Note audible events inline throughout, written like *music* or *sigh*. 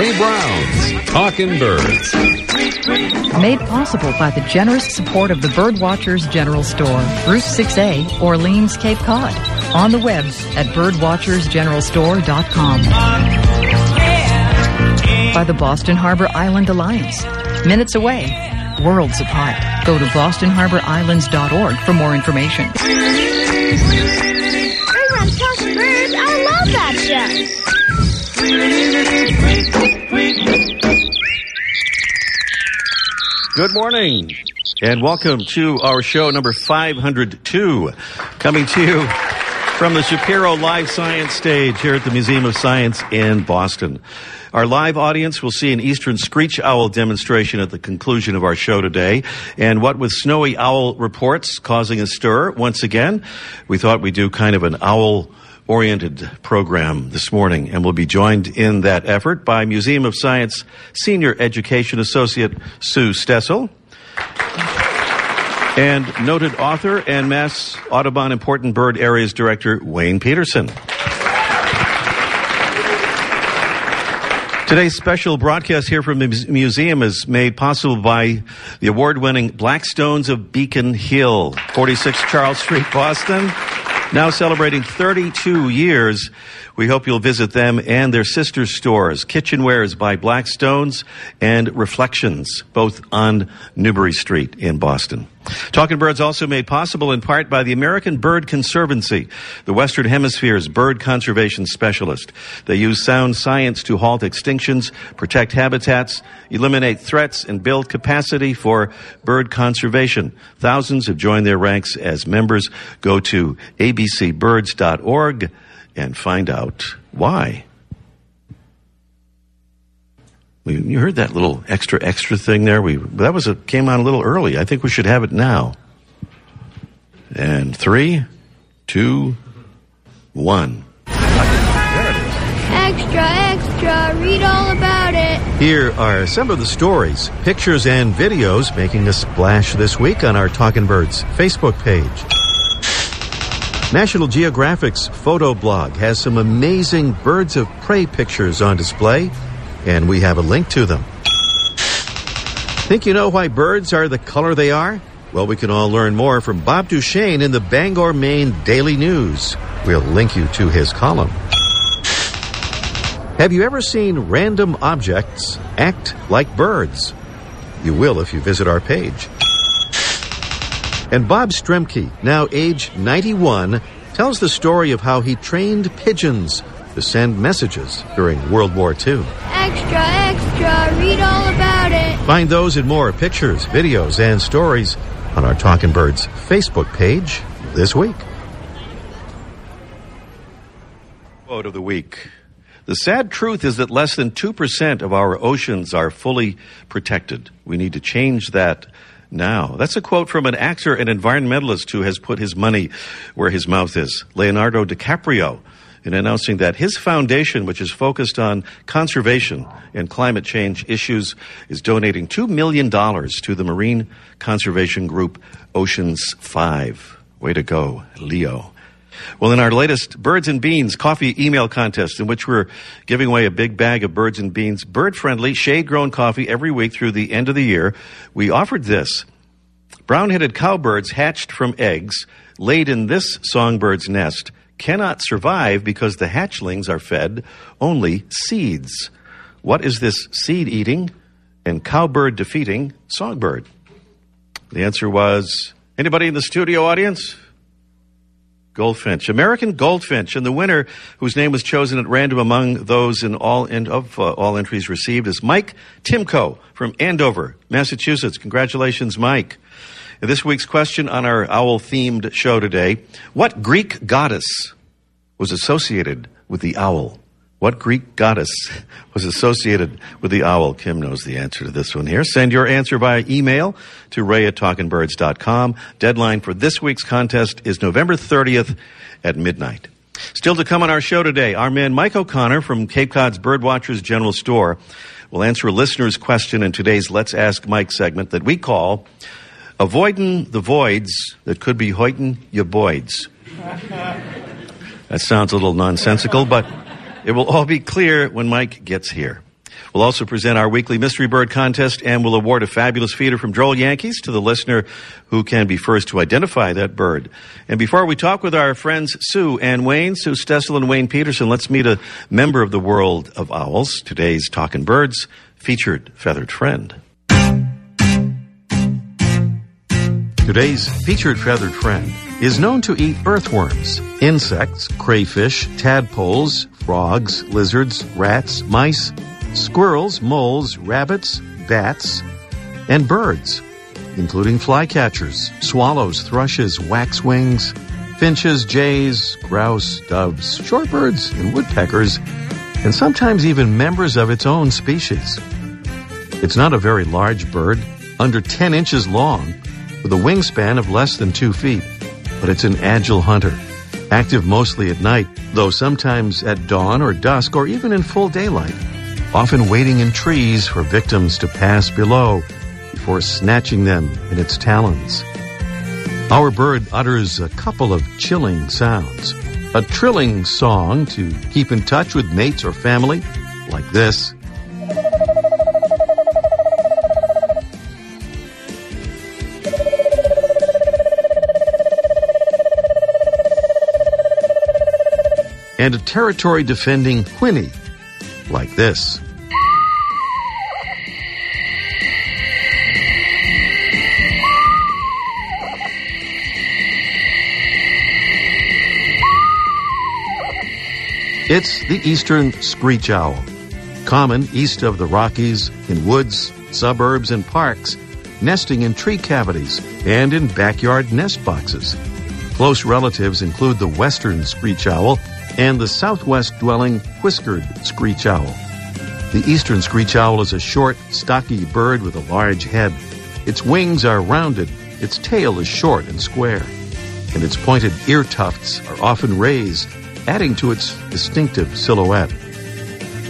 Ray Brown's Talking Birds. Made possible by the generous support of the Birdwatchers General Store, Route 6A, Orleans, Cape Cod. On the web at birdwatchersgeneralstore.com. By the Boston Harbor Island Alliance. Minutes away, worlds apart. Go to bostonharborislands.org for more information. Everyone's talking birds. I love that show. Good morning, and welcome to our show number 502, coming to you from the Shapiro Live Science stage here at the Museum of Science in Boston. Our live audience will see an eastern screech owl demonstration at the conclusion of our show today. And what with snowy owl reports causing a stir, once again, we thought we'd do kind of an owl oriented program this morning, and we'll be joined in that effort by Museum of Science Senior Education Associate Sue Stessel and noted author and Mass Audubon Important Bird Areas Director Wayne Peterson. Today's special broadcast here from the museum is made possible by the award winning Blackstones of Beacon Hill, 46 Charles Street, Boston. Now celebrating 32 years. We hope you'll visit them and their sister stores, Kitchenwares by Blackstones and Reflections, both on Newbury Street in Boston. Talking Birds also made possible in part by the American Bird Conservancy, the Western Hemisphere's bird conservation specialist. They use sound science to halt extinctions, protect habitats, eliminate threats, and build capacity for bird conservation. Thousands have joined their ranks as members. Go to abcbirds.org and find out why. We, you heard that little extra extra thing there. We that was a, came on a little early. I think we should have it now. And three, two, one. There it is. Extra, extra. Read all about it. Here are some of the stories, pictures, and videos making a splash this week on our Talking Birds Facebook page. National Geographic's photo blog has some amazing birds of prey pictures on display, and we have a link to them. Think you know why birds are the color they are? Well, we can all learn more from Bob Duchesne in the Bangor, Maine Daily News. We'll link you to his column. Have you ever seen random objects act like birds? You will if you visit our page. And Bob Stremke, now age 91, tells the story of how he trained pigeons to send messages during World War II. Extra, extra. Read all about it. Find those and more pictures, videos, and stories on our Talking Birds Facebook page this week. Quote of the week. The sad truth is that less than 2% of our oceans are fully protected. We need to change that now. That's a quote from an actor and environmentalist who has put his money where his mouth is, Leonardo DiCaprio, in announcing that his foundation, which is focused on conservation and climate change issues, is donating $2 million to the marine conservation group Oceans 5. Way to go, Leo. Well, in our latest Birds and Beans coffee email contest, in which we're giving away a big bag of Birds and Beans bird friendly, shade grown coffee every week through the end of the year, we offered this. Brown headed cowbirds hatched from eggs laid in this songbird's nest cannot survive because the hatchlings are fed only seeds. What is this seed eating and cowbird defeating songbird? The answer was anybody in the studio audience? Goldfinch, American goldfinch, and the winner, whose name was chosen at random among those in all in, of uh, all entries received, is Mike Timko from Andover, Massachusetts. Congratulations, Mike. This week's question on our owl-themed show today: What Greek goddess was associated with the owl? What Greek goddess *laughs* was associated with the owl? Kim knows the answer to this one here. Send your answer via email to ray at talkingbirds.com. Deadline for this week's contest is November 30th at midnight. Still to come on our show today, our man Mike O'Connor from Cape Cod's Birdwatchers General Store will answer a listener's question in today's Let's Ask Mike segment that we call Avoiding the Voids That Could Be Hoitin' your Boids. That sounds a little nonsensical, but it will all be clear when Mike gets here. We'll also present our weekly mystery bird contest and we'll award a fabulous feeder from Droll Yankees to the listener who can be first to identify that bird. And before we talk with our friends Sue and Wayne, Sue Stessel and Wayne Peterson, let's meet a member of the world of owls, today's Talking Birds featured feathered friend. Today's featured feathered friend is known to eat earthworms, insects, crayfish, tadpoles, frogs, lizards, rats, mice, squirrels, moles, rabbits, bats, and birds, including flycatchers, swallows, thrushes, waxwings, finches, jays, grouse, doves, shorebirds, and woodpeckers, and sometimes even members of its own species. It's not a very large bird, under 10 inches long, with a wingspan of less than two feet, but it's an agile hunter, active mostly at night, though sometimes at dawn or dusk or even in full daylight, often waiting in trees for victims to pass below before snatching them in its talons. Our bird utters a couple of chilling sounds, a trilling song to keep in touch with mates or family, like this. And a territory defending whinny like this. It's the eastern screech owl, common east of the Rockies in woods, suburbs, and parks, nesting in tree cavities and in backyard nest boxes. Close relatives include the western screech owl and the southwest dwelling whiskered screech owl. The eastern screech owl is a short, stocky bird with a large head. Its wings are rounded, its tail is short and square, and its pointed ear tufts are often raised, adding to its distinctive silhouette.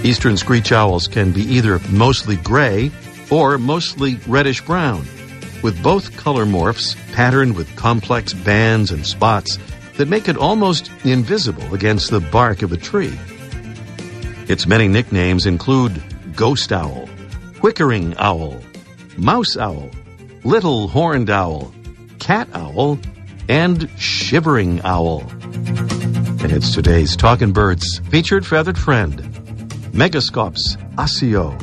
Eastern screech owls can be either mostly gray or mostly reddish brown, with both color morphs patterned with complex bands and spots that make it almost invisible against the bark of a tree. Its many nicknames include ghost owl, whickering owl, mouse owl, little horned owl, cat owl, and shivering owl. And it's today's Talking Birds featured feathered friend, Megascops asio,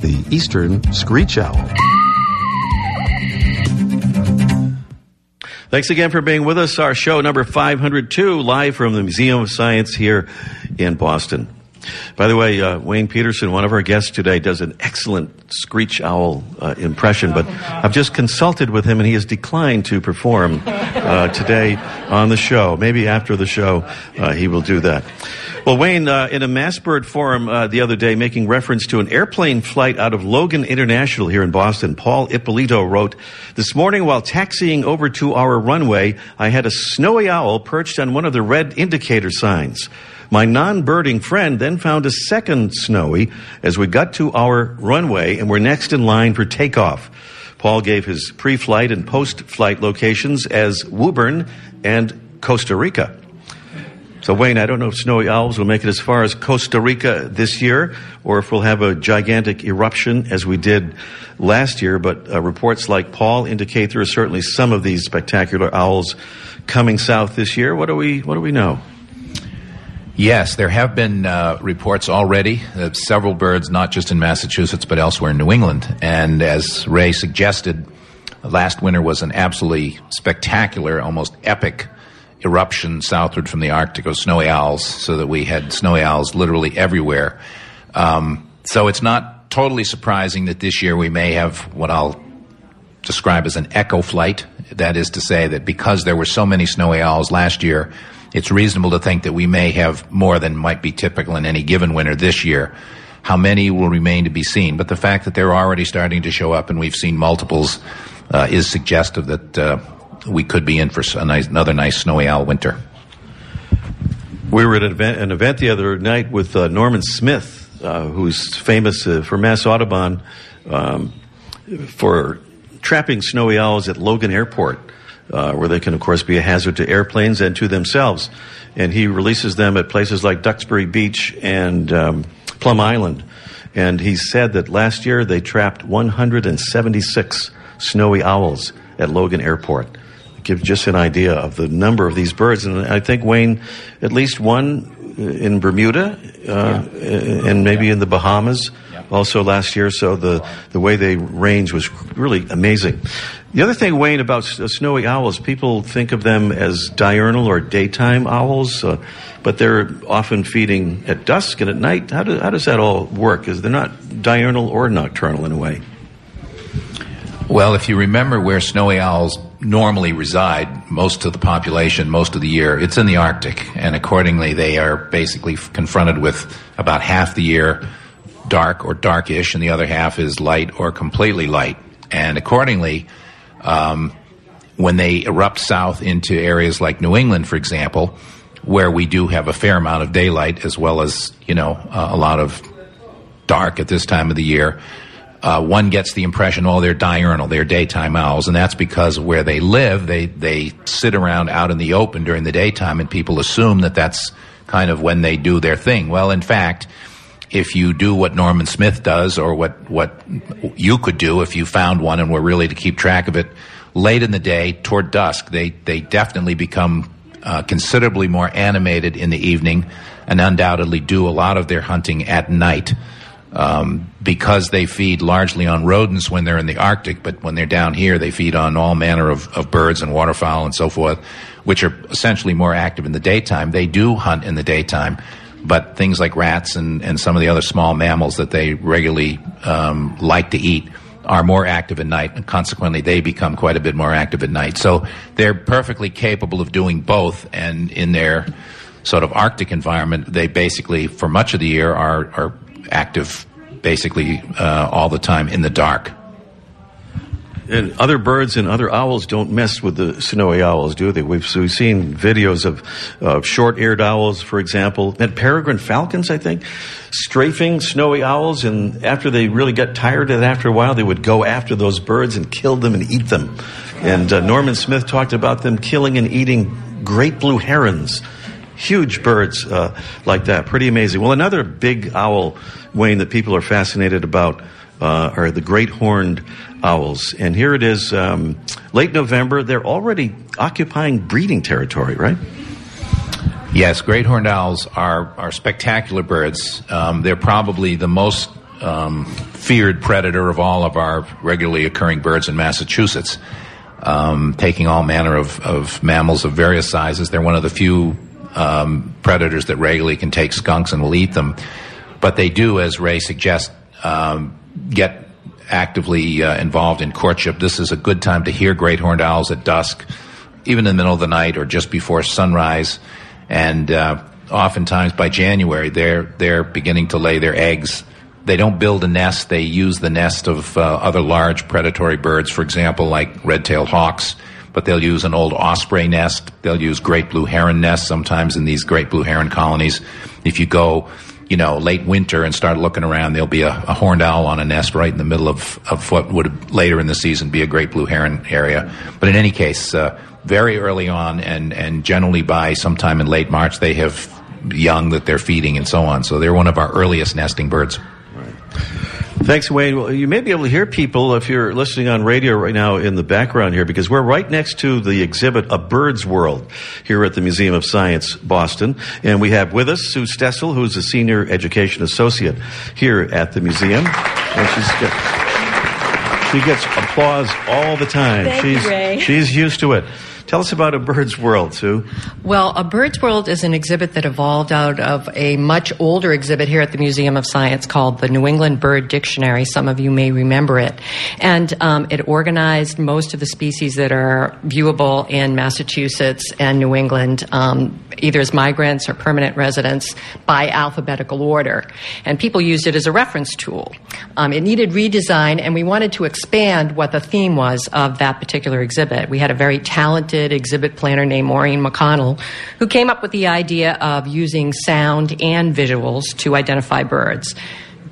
the eastern screech owl. Thanks again for being with us. Our show number 502, live from the Museum of Science here in Boston. By the way, uh, Wayne Peterson, one of our guests today, does an excellent screech owl uh, impression, but I've just consulted with him and he has declined to perform uh, today on the show. Maybe after the show, uh, he will do that. Well, Wayne, uh, in a mass bird forum uh, the other day, making reference to an airplane flight out of Logan International here in Boston, Paul Ippolito wrote, This morning while taxiing over to our runway, I had a snowy owl perched on one of the red indicator signs. My non-birding friend then found a second snowy as we got to our runway and were next in line for takeoff. Paul gave his pre-flight and post-flight locations as Woburn and Costa Rica. So, Wayne, I don't know if snowy owls will make it as far as Costa Rica this year, or if we'll have a gigantic eruption as we did last year. But uh, reports like Paul indicate there are certainly some of these spectacular owls coming south this year. What do we What do we know? Yes, there have been uh, reports already of several birds, not just in Massachusetts but elsewhere in New England. And as Ray suggested, last winter was an absolutely spectacular, almost epic eruption southward from the Arctic of snowy owls, so that we had snowy owls literally everywhere. Um, so it's not totally surprising that this year we may have what I'll describe as an echo flight. That is to say that because there were so many snowy owls last year, it's reasonable to think that we may have more than might be typical in any given winter this year. How many will remain to be seen, but the fact that they're already starting to show up and we've seen multiples is suggestive that uh, we could be in for nice, another nice snowy owl winter. We were at an event, an event the other night with uh, Norman Smith, uh, who's famous uh, for Mass Audubon um, for trapping snowy owls at Logan Airport. uh, where they can, of course, be a hazard to airplanes and to themselves. And he releases them at places like Duxbury Beach and um, Plum Island. And he said that last year they trapped 176 snowy owls at Logan Airport. Give just an idea of the number of these birds. And I think, Wayne, at least one in Bermuda uh, and maybe in the Bahamas also last year. So the, the way they range was really amazing. The other thing, Wayne, about snowy owls, people think of them as diurnal or daytime owls, uh, but they're often feeding at dusk and at night. How, do, how does that all work? Is they're not diurnal or nocturnal in a way. Well, if you remember where snowy owls normally reside, most of the population, most of the year, it's in the Arctic. And accordingly, they are basically confronted with about half the year dark or darkish, and the other half is light or completely light. And accordingly, um, when they erupt south into areas like New England, for example, where we do have a fair amount of daylight as well as, you know, uh, a lot of dark at this time of the year, uh, one gets the impression, oh, they're diurnal, they're daytime owls, and that's because where they live, they they sit around out in the open during the daytime, and people assume that that's kind of when they do their thing. Well, in fact, if you do what Norman Smith does, or what what you could do if you found one and were really to keep track of it, late in the day toward dusk, they they definitely become uh, considerably more animated in the evening, and undoubtedly do a lot of their hunting at night um, because they feed largely on rodents when they're in the Arctic, but when they're down here, they feed on all manner of, of birds and waterfowl and so forth, which are essentially more active in the daytime. They do hunt in the daytime, but things like rats and, and some of the other small mammals that they regularly um, like to eat are more active at night, and consequently, they become quite a bit more active at night. So they're perfectly capable of doing both, and in their sort of Arctic environment, they basically, for much of the year, are, are active basically uh, all the time in the dark. And other birds and other owls don't mess with the snowy owls, do they? We've, we've seen videos of, of short-eared owls, for example, and peregrine falcons, I think, strafing snowy owls. And after they really got tired of it, after a while, they would go after those birds and kill them and eat them. And uh, Norman Smith talked about them killing and eating great blue herons huge birds uh, like that. Pretty amazing. Well, another big owl, Wayne, that people are fascinated about uh, are the great horned owls. And here it is, um, late November. They're already occupying breeding territory, right? Yes, great horned owls are, are spectacular birds. Um, they're probably the most um, feared predator of all of our regularly occurring birds in Massachusetts, um, taking all manner of, of mammals of various sizes. They're one of the few um, predators that regularly can take skunks and will eat them. But they do, as Ray suggests, um, get actively uh, involved in courtship. This is a good time to hear great horned owls at dusk, even in the middle of the night or just before sunrise. And uh, oftentimes by January, they're they're beginning to lay their eggs. They don't build a nest; they use the nest of uh, other large predatory birds, for example, like red-tailed hawks but they'll use an old osprey nest. They'll use great blue heron nests sometimes in these great blue heron colonies. If you go, you know, late winter and start looking around, there'll be a, a horned owl on a nest right in the middle of, of what would later in the season be a great blue heron area. But in any case, uh, very early on and, and generally by sometime in late March, they have young that they're feeding and so on. So they're one of our earliest nesting birds. Thanks, Wayne. Well, you may be able to hear people if you're listening on radio right now in the background here because we're right next to the exhibit A Bird's World here at the Museum of Science, Boston. And we have with us Sue Stessel, who's a senior education associate here at the museum. And she's got, she gets applause all the time. Thank she's, you, she's used to it. Tell us about A Bird's World, Sue. Well, A Bird's World is an exhibit that evolved out of a much older exhibit here at the Museum of Science called the New England Bird Dictionary. Some of you may remember it. And um, it organized most of the species that are viewable in Massachusetts and New England, um, either as migrants or permanent residents, by alphabetical order. And people used it as a reference tool. Um, it needed redesign, and we wanted to expand what the theme was of that particular exhibit. We had a very talented exhibit planner named Maureen McConnell who came up with the idea of using sound and visuals to identify birds.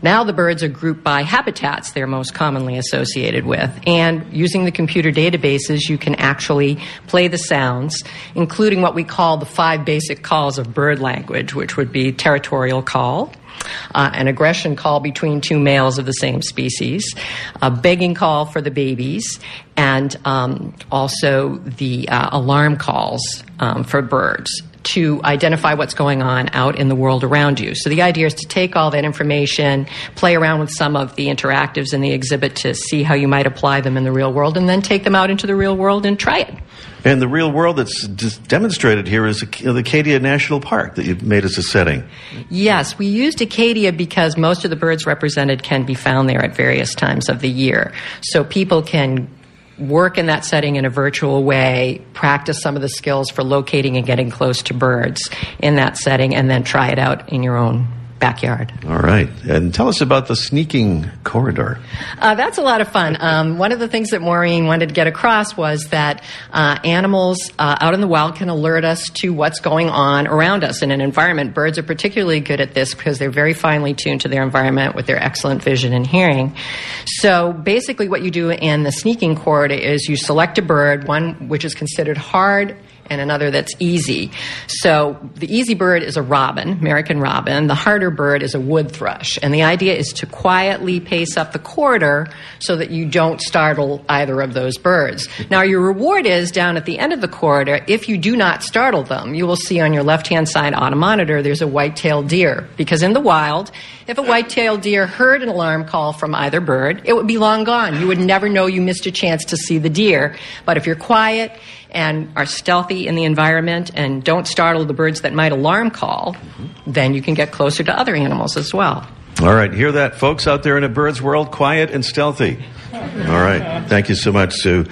now the birds are grouped by habitats they're most commonly associated with. And using the computer databases, you can actually play the sounds, including what we call the five basic calls of bird language, which would be territorial call, uh, an aggression call between two males of the same species, a begging call for the babies, and um, also the uh, alarm calls um, for birds to identify what's going on out in the world around you. So the idea is to take all that information, play around with some of the interactives in the exhibit to see how you might apply them in the real world, and then take them out into the real world and try it. And the real world that's demonstrated here is the Acadia National Park that you've made as a setting. Yes, we used Acadia because most of the birds represented can be found there at various times of the year. So people can work in that setting in a virtual way, practice some of the skills for locating and getting close to birds in that setting, and then try it out in your own backyard. All right. And tell us about the sneaking corridor. Uh, that's a lot of fun. Um, one of the things that Maureen wanted to get across was that uh, animals uh, out in the wild can alert us to what's going on around us in an environment. Birds are particularly good at this because they're very finely tuned to their environment with their excellent vision and hearing. So basically, what you do in the sneaking corridor is you select a bird, one which is considered hard and another that's easy. So the easy bird is a robin, American robin. The harder bird is a wood thrush. And the idea is to quietly pace up the corridor so that you don't startle either of those birds. Now, your reward is down at the end of the corridor, if you do not startle them, you will see on your left hand side on a monitor there's a white tailed deer. Because in the wild, if a white tailed deer heard an alarm call from either bird, it would be long gone. You would never know you missed a chance to see the deer. But if you're quiet and are stealthy in the environment and don't startle the birds that might alarm call, then you can get closer to other animals as well. All right, hear that, folks out there in a bird's world, quiet and stealthy. All right, thank you so much, Sue.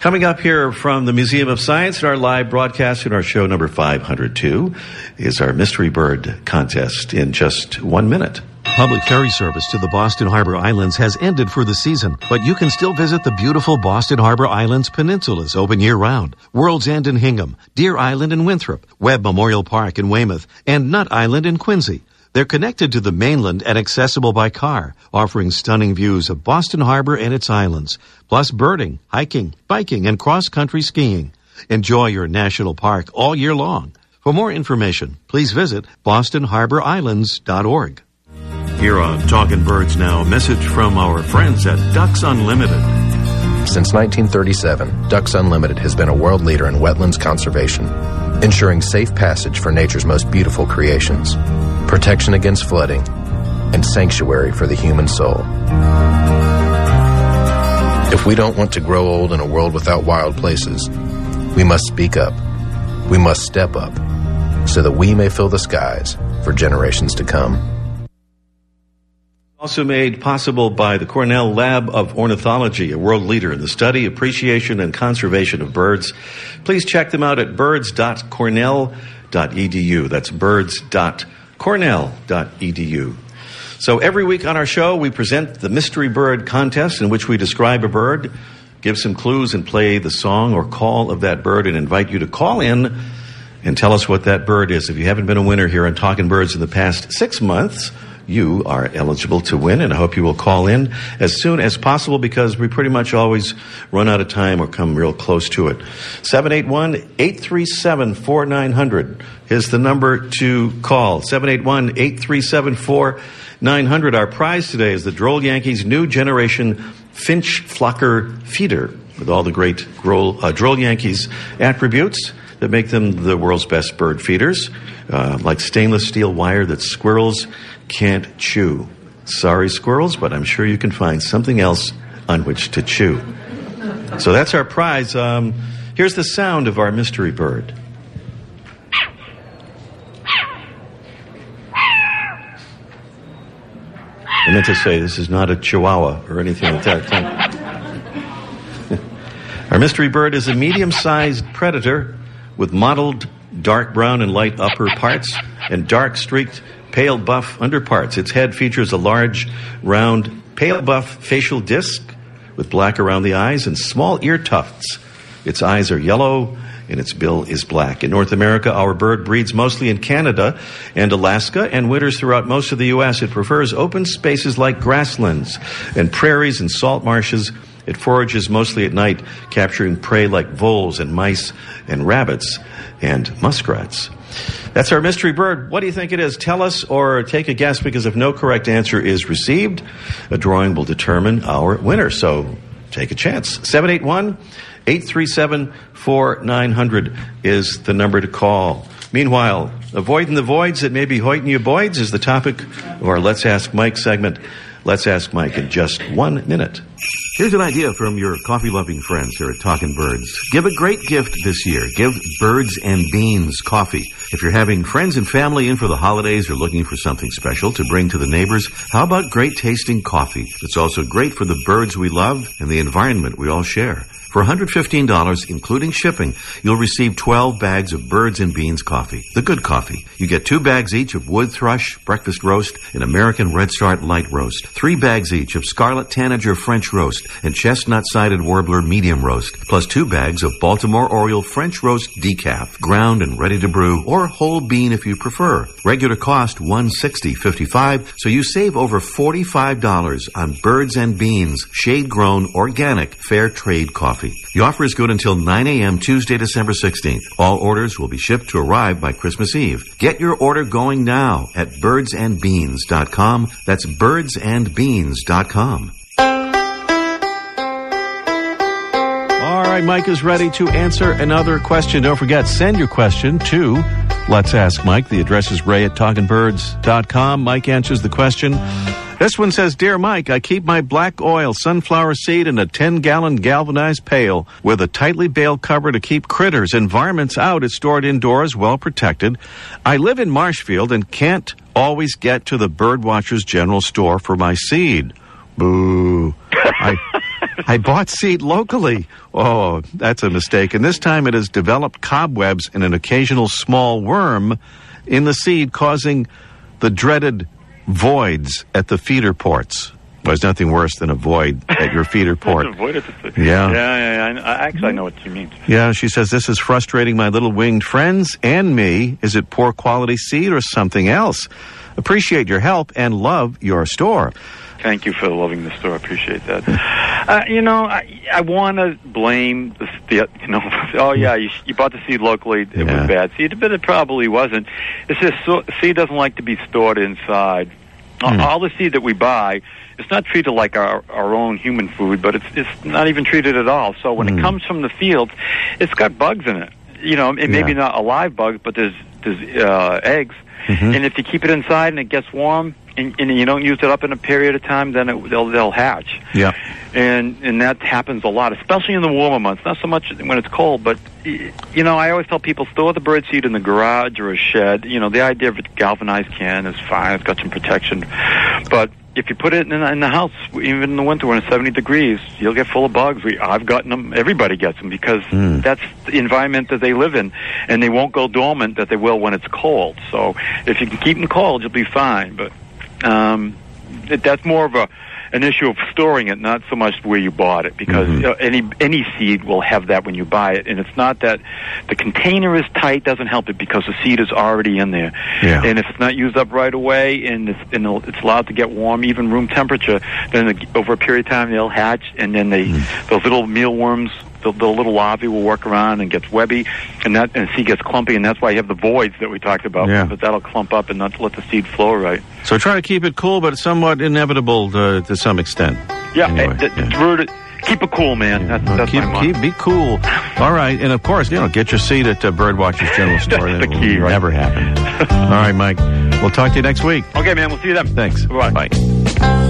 Coming up here from the Museum of Science in our live broadcast in our show number 502 is our Mystery Bird contest in just one minute. Public ferry service to the Boston Harbor Islands has ended for the season, but you can still visit the beautiful Boston Harbor Islands peninsulas open year round. World's End in Hingham, Deer Island in Winthrop, Webb Memorial Park in Weymouth, and Nut Island in Quincy. They're connected to the mainland and accessible by car, offering stunning views of Boston Harbor and its islands, plus birding, hiking, biking, and cross-country skiing. Enjoy your national park all year long. For more information, please visit bostonharborislands.org. Here on Talking Birds Now, a message from our friends at Ducks Unlimited. Since 1937, Ducks Unlimited has been a world leader in wetlands conservation, ensuring safe passage for nature's most beautiful creations protection against flooding, and sanctuary for the human soul. If we don't want to grow old in a world without wild places, we must speak up. We must step up so that we may fill the skies for generations to come. Also made possible by the Cornell Lab of Ornithology, a world leader in the study, appreciation, and conservation of birds. Please check them out at birds.cornell.edu. That's birds.cornell.edu So every week on our show, we present the Mystery Bird Contest in which we describe a bird, give some clues, and play the song or call of that bird and invite you to call in and tell us what that bird is. If you haven't been a winner here on Talking Birds in the past six months, you are eligible to win, and I hope you will call in as soon as possible because we pretty much always run out of time or come real close to it. 781 837 4900 is the number to call. 781 837 4900. Our prize today is the Droll Yankees New Generation Finch Flocker Feeder with all the great Droll, uh, Droll Yankees attributes that make them the world's best bird feeders, uh, like stainless steel wire that squirrels can't chew. Sorry, squirrels, but I'm sure you can find something else on which to chew. So that's our prize. Um, here's the sound of our mystery bird. I meant to say this is not a chihuahua or anything like that. *laughs* Our mystery bird is a medium sized predator with mottled dark brown and light upper parts and dark streaked pale buff underparts. Its head features a large, round, pale buff facial disc with black around the eyes and small ear tufts. Its eyes are yellow and its bill is black. In North America, our bird breeds mostly in Canada and Alaska and winters throughout most of the U.S. It prefers open spaces like grasslands and prairies and salt marshes. It forages mostly at night, capturing prey like voles and mice and rabbits and muskrats. That's our mystery bird. What do you think it is? Tell us or take a guess because if no correct answer is received, a drawing will determine our winner. So take a chance. 781 837 4900 is the number to call. Meanwhile, avoiding the voids that may be hoiting you boys is the topic of our Let's Ask Mike segment. Let's Ask Mike in just one minute. Here's an idea from your coffee loving friends here at Talking Birds. Give a great gift this year. Give Birds and Beans coffee. If you're having friends and family in for the holidays or looking for something special to bring to the neighbors, how about great tasting coffee? It's also great for the birds we love and the environment we all share. For $115, including shipping, you'll receive 12 bags of Birds and Beans coffee. The good coffee. You get two bags each of Wood Thrush Breakfast Roast and American Redstart Light Roast. Three bags each of Scarlet Tanager French Roast and Chestnut Sided Warbler Medium Roast. Plus two bags of Baltimore Oriole French Roast Decaf, ground and ready to brew, or whole bean if you prefer. Regular cost $160.55, so you save over $45 on Birds and Beans, shade grown, organic, fair trade coffee. The offer is good until 9 a.m. Tuesday, December 16th. All orders will be shipped to arrive by Christmas Eve. Get your order going now at birdsandbeans.com. That's birdsandbeans.com. All right, Mike is ready to answer another question. Don't forget, send your question to Let's Ask Mike. The address is ray at talkingbirds.com. Mike answers the question. This one says, Dear Mike, I keep my black oil sunflower seed in a 10 gallon galvanized pail with a tightly baled cover to keep critters and varmints out. It's stored indoors, well protected. I live in Marshfield and can't always get to the Birdwatchers General Store for my seed. Boo. I, *laughs* I bought seed locally. Oh, that's a mistake. And this time it has developed cobwebs and an occasional small worm in the seed, causing the dreaded voids at the feeder ports. There's nothing worse than a void at your feeder *laughs* port. Avoid it. Yeah. Yeah, yeah, yeah. I, actually, I know what she means. Yeah, she says this is frustrating my little winged friends and me. Is it poor quality seed or something else? Appreciate your help and love your store. Thank you for loving the store. I appreciate that. Uh, you know, I, I want to blame the, the, you know, *laughs* oh yeah, you, you bought the seed locally. It Yeah. was bad seed, but it probably wasn't. It's just so, seed doesn't like to be stored inside. Hmm. All the seed that we buy, it's not treated like our our own human food, but it's it's not even treated at all. So when Hmm. it comes from the fields, it's got bugs in it. You know, it maybe Yeah. not a live bug, but there's there's uh, eggs. Mhm. And if you keep it inside and it gets warm, and, and you don't use it up in a period of time, then it, they'll they'll hatch. Yeah. And and that happens a lot, especially in the warmer months. Not so much when it's cold, but you know, I always tell people store the bird seed in the garage or a shed. You know, the idea of a galvanized can is fine; it's got some protection. But if you put it in, in the house, even in the winter when it's 70 degrees, you'll get full of bugs. We, I've gotten them. Everybody gets them because Mm. that's the environment that they live in, and they won't go dormant that they will when it's cold. So if you can keep them cold, you'll be fine. But um, that's more of a an issue of storing it, not so much where you bought it, because Mhm. you know, any any seed will have that when you buy it, and it's not that the container is tight doesn't help it because the seed is already in there, Yeah. and if it's not used up right away and it's, and it's allowed to get warm, even room temperature, then the, over a period of time they'll hatch, and then they those little mealworms. The, the little larvae will work around and gets webby, and that and seed gets clumpy, and that's why you have the voids that we talked about. Yeah. But that'll clump up and not let the seed flow right. So try to keep it cool, but somewhat inevitable to, to some extent. Yeah, Anyway, th- yeah. Keep it cool, man. That's, Well, that's keep, keep, be cool. All right, and of course, you know, get your seat at uh, Birdwatchers General *laughs* Store. That's That the key, right? never happen. All right, Mike. We'll talk to you next week. Okay, man. We'll see you then. Thanks. Bye. Bye.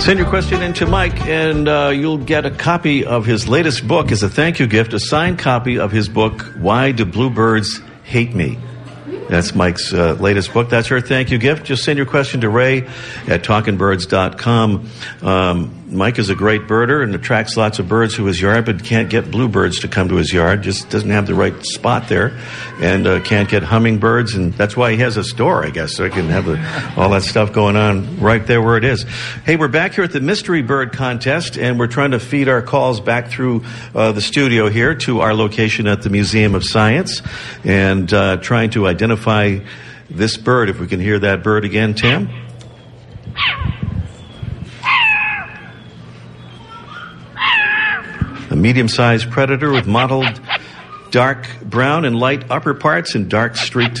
Send your question in to Mike, and uh, you'll get a copy of his latest book as a thank you gift, a signed copy of his book, Why Do Bluebirds Hate Me? That's Mike's uh, latest book. That's her thank you gift. Just send your question to Ray at talkingbirds.com. Um, Mike is a great birder and attracts lots of birds to his yard, but can't get bluebirds to come to his yard. Just doesn't have the right spot there, and uh, can't get hummingbirds, and that's why he has a store, I guess, so he can have all that stuff going on right there where it is. Hey, we're back here at the Mystery Bird Contest, and we're trying to feed our calls back through uh, the studio here to our location at the Museum of Science, and uh, trying to identify this bird. If we can hear that bird again, Tim. A medium sized predator with mottled dark brown and light upper parts and dark streaked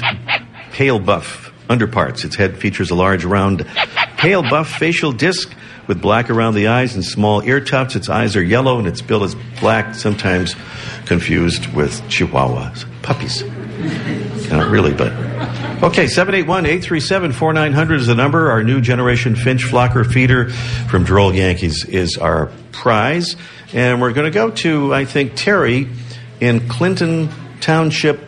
pale buff underparts. Its head features a large round pale buff facial disc with black around the eyes and small ear tufts. Its eyes are yellow and its bill is black, sometimes confused with chihuahuas, puppies. Not really, but. Okay, 781 837 4900 is the number. Our new generation Finch Flocker feeder from Droll Yankees is our prize. And we're going to go to, I think, Terry in Clinton Township,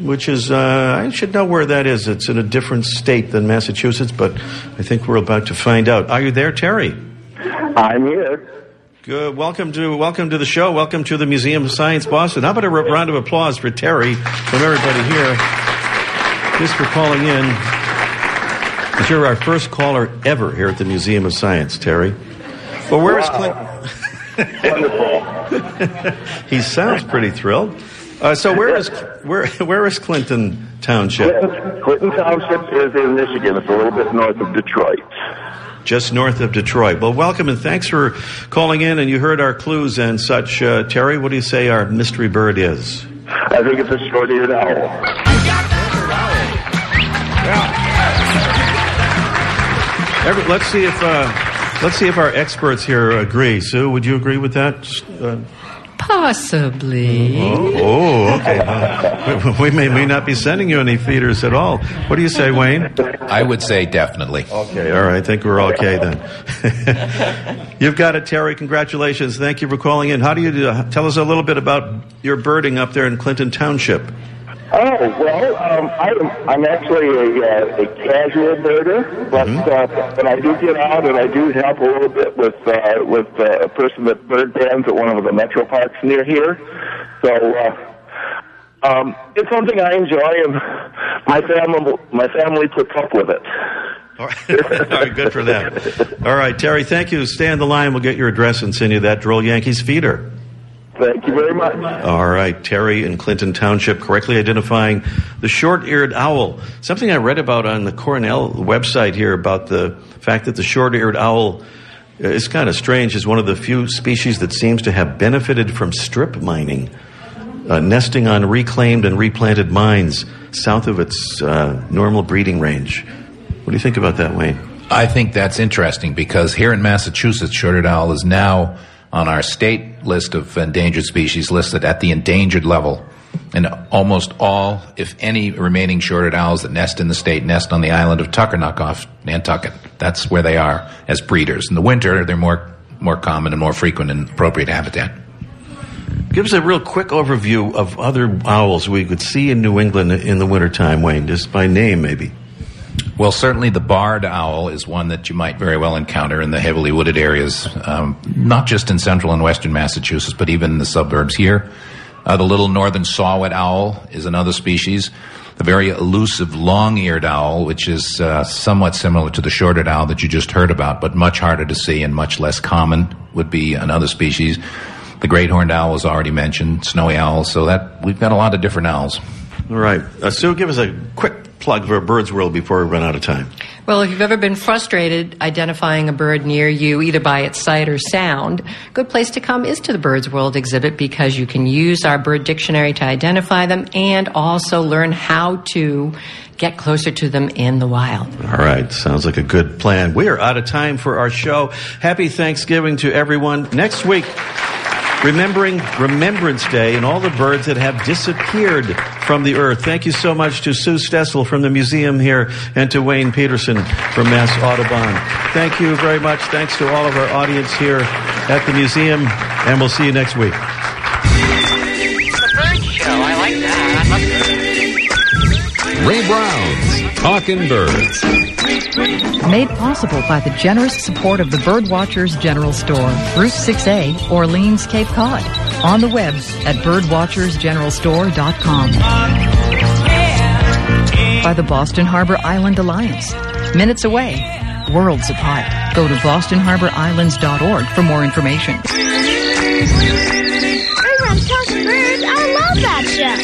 which is, uh, I should know where that is. It's in a different state than Massachusetts, but I think we're about to find out. Are you there, Terry? I'm here. Good. Welcome to welcome to the show. Welcome to the Museum of Science, Boston. How about a round of applause for Terry from everybody here? Just for calling in. You're our first caller ever here at the Museum of Science, Terry. Well, where is Wow. Clinton? *laughs* *laughs* he sounds pretty thrilled. Uh, so where is where where is Clinton Township? Clinton, Clinton Township is in Michigan. It's a little bit north of Detroit. Just north of Detroit. Well, welcome and thanks for calling in. And you heard our clues and such. Uh, Terry, what do you say our mystery bird is? I think it's a short-eared owl. Every, let's see if uh, let's see if our experts here agree. Sue, would you agree with that? Uh, Possibly. oh, okay. Uh, *laughs* we may, may not be sending you any feeders at all. What do you say, Wayne? I would say definitely. Okay, all right. I think we're okay then. *laughs* You've got it, Terry. Congratulations. Thank you for calling in. How do you do, tell us a little bit about your birding up there in Clinton Township? Oh well, um, I'm I'm actually a, uh, a casual birder, but uh, but I do get out and I do help a little bit with uh, with uh, a person that bird bands at one of the metro parks near here. So uh, um, it's something I enjoy, and my family my family puts up with it. All right. *laughs* All right, good for them. All right, Terry, thank you. Stay on the line. We'll get your address and send you that Droll Yankees feeder. Thank you very much. All right, Terry in Clinton Township, correctly identifying the short-eared owl. Something I read about on the Cornell website here about the fact that the short-eared owl is kind of strange. Is one of the few species that seems to have benefited from strip mining, uh, nesting on reclaimed and replanted mines south of its uh, normal breeding range. What do you think about that, Wayne? I think that's interesting because here in Massachusetts, short-eared owl is now on our state list of endangered species listed at the endangered level. And almost all, if any, remaining short-eared owls that nest in the state nest on the island of Tuckernuck off Nantucket. That's where they are as breeders. In the winter, they're more more common and more frequent in appropriate habitat. Give us a real quick overview of other owls we could see in New England in the wintertime, Wayne, just by name, maybe. Well, certainly the barred owl is one that you might very well encounter in the heavily wooded areas, um, not just in central and western Massachusetts, but even in the suburbs here. Uh, the little northern saw-whet owl is another species. The very elusive long-eared owl, which is uh, somewhat similar to the short-eared owl that you just heard about, but much harder to see and much less common, would be another species. The great horned owl was already mentioned, snowy owl. So that we've got a lot of different owls. All right. Uh, Sue, give us a quick plug for Bird's World before we run out of time. Well, if you've ever been frustrated identifying a bird near you, either by its sight or sound, a good place to come is to the Birds World exhibit because you can use our bird dictionary to identify them and also learn how to get closer to them in the wild. All right. Sounds like a good plan. We are out of time for our show. Happy Thanksgiving to everyone. Next week, remembering Remembrance Day and all the birds that have disappeared from the earth. Thank you so much to Sue Stessel from the museum here and to Wayne Peterson from Mass Audubon. Thank you very much. Thanks to all of our audience here at the museum, and we'll see you next week. The bird show. I like that. Ray Brown's Talking Birds. Made possible by the generous support of the Birdwatchers General Store, Route 6A, Orleans, Cape Cod. On the web at birdwatchersgeneralstore.com. By the Boston Harbor Island Alliance. Minutes away, worlds apart. Go to bostonharborislands.org for more information. Everyone's talking birds. I love that show.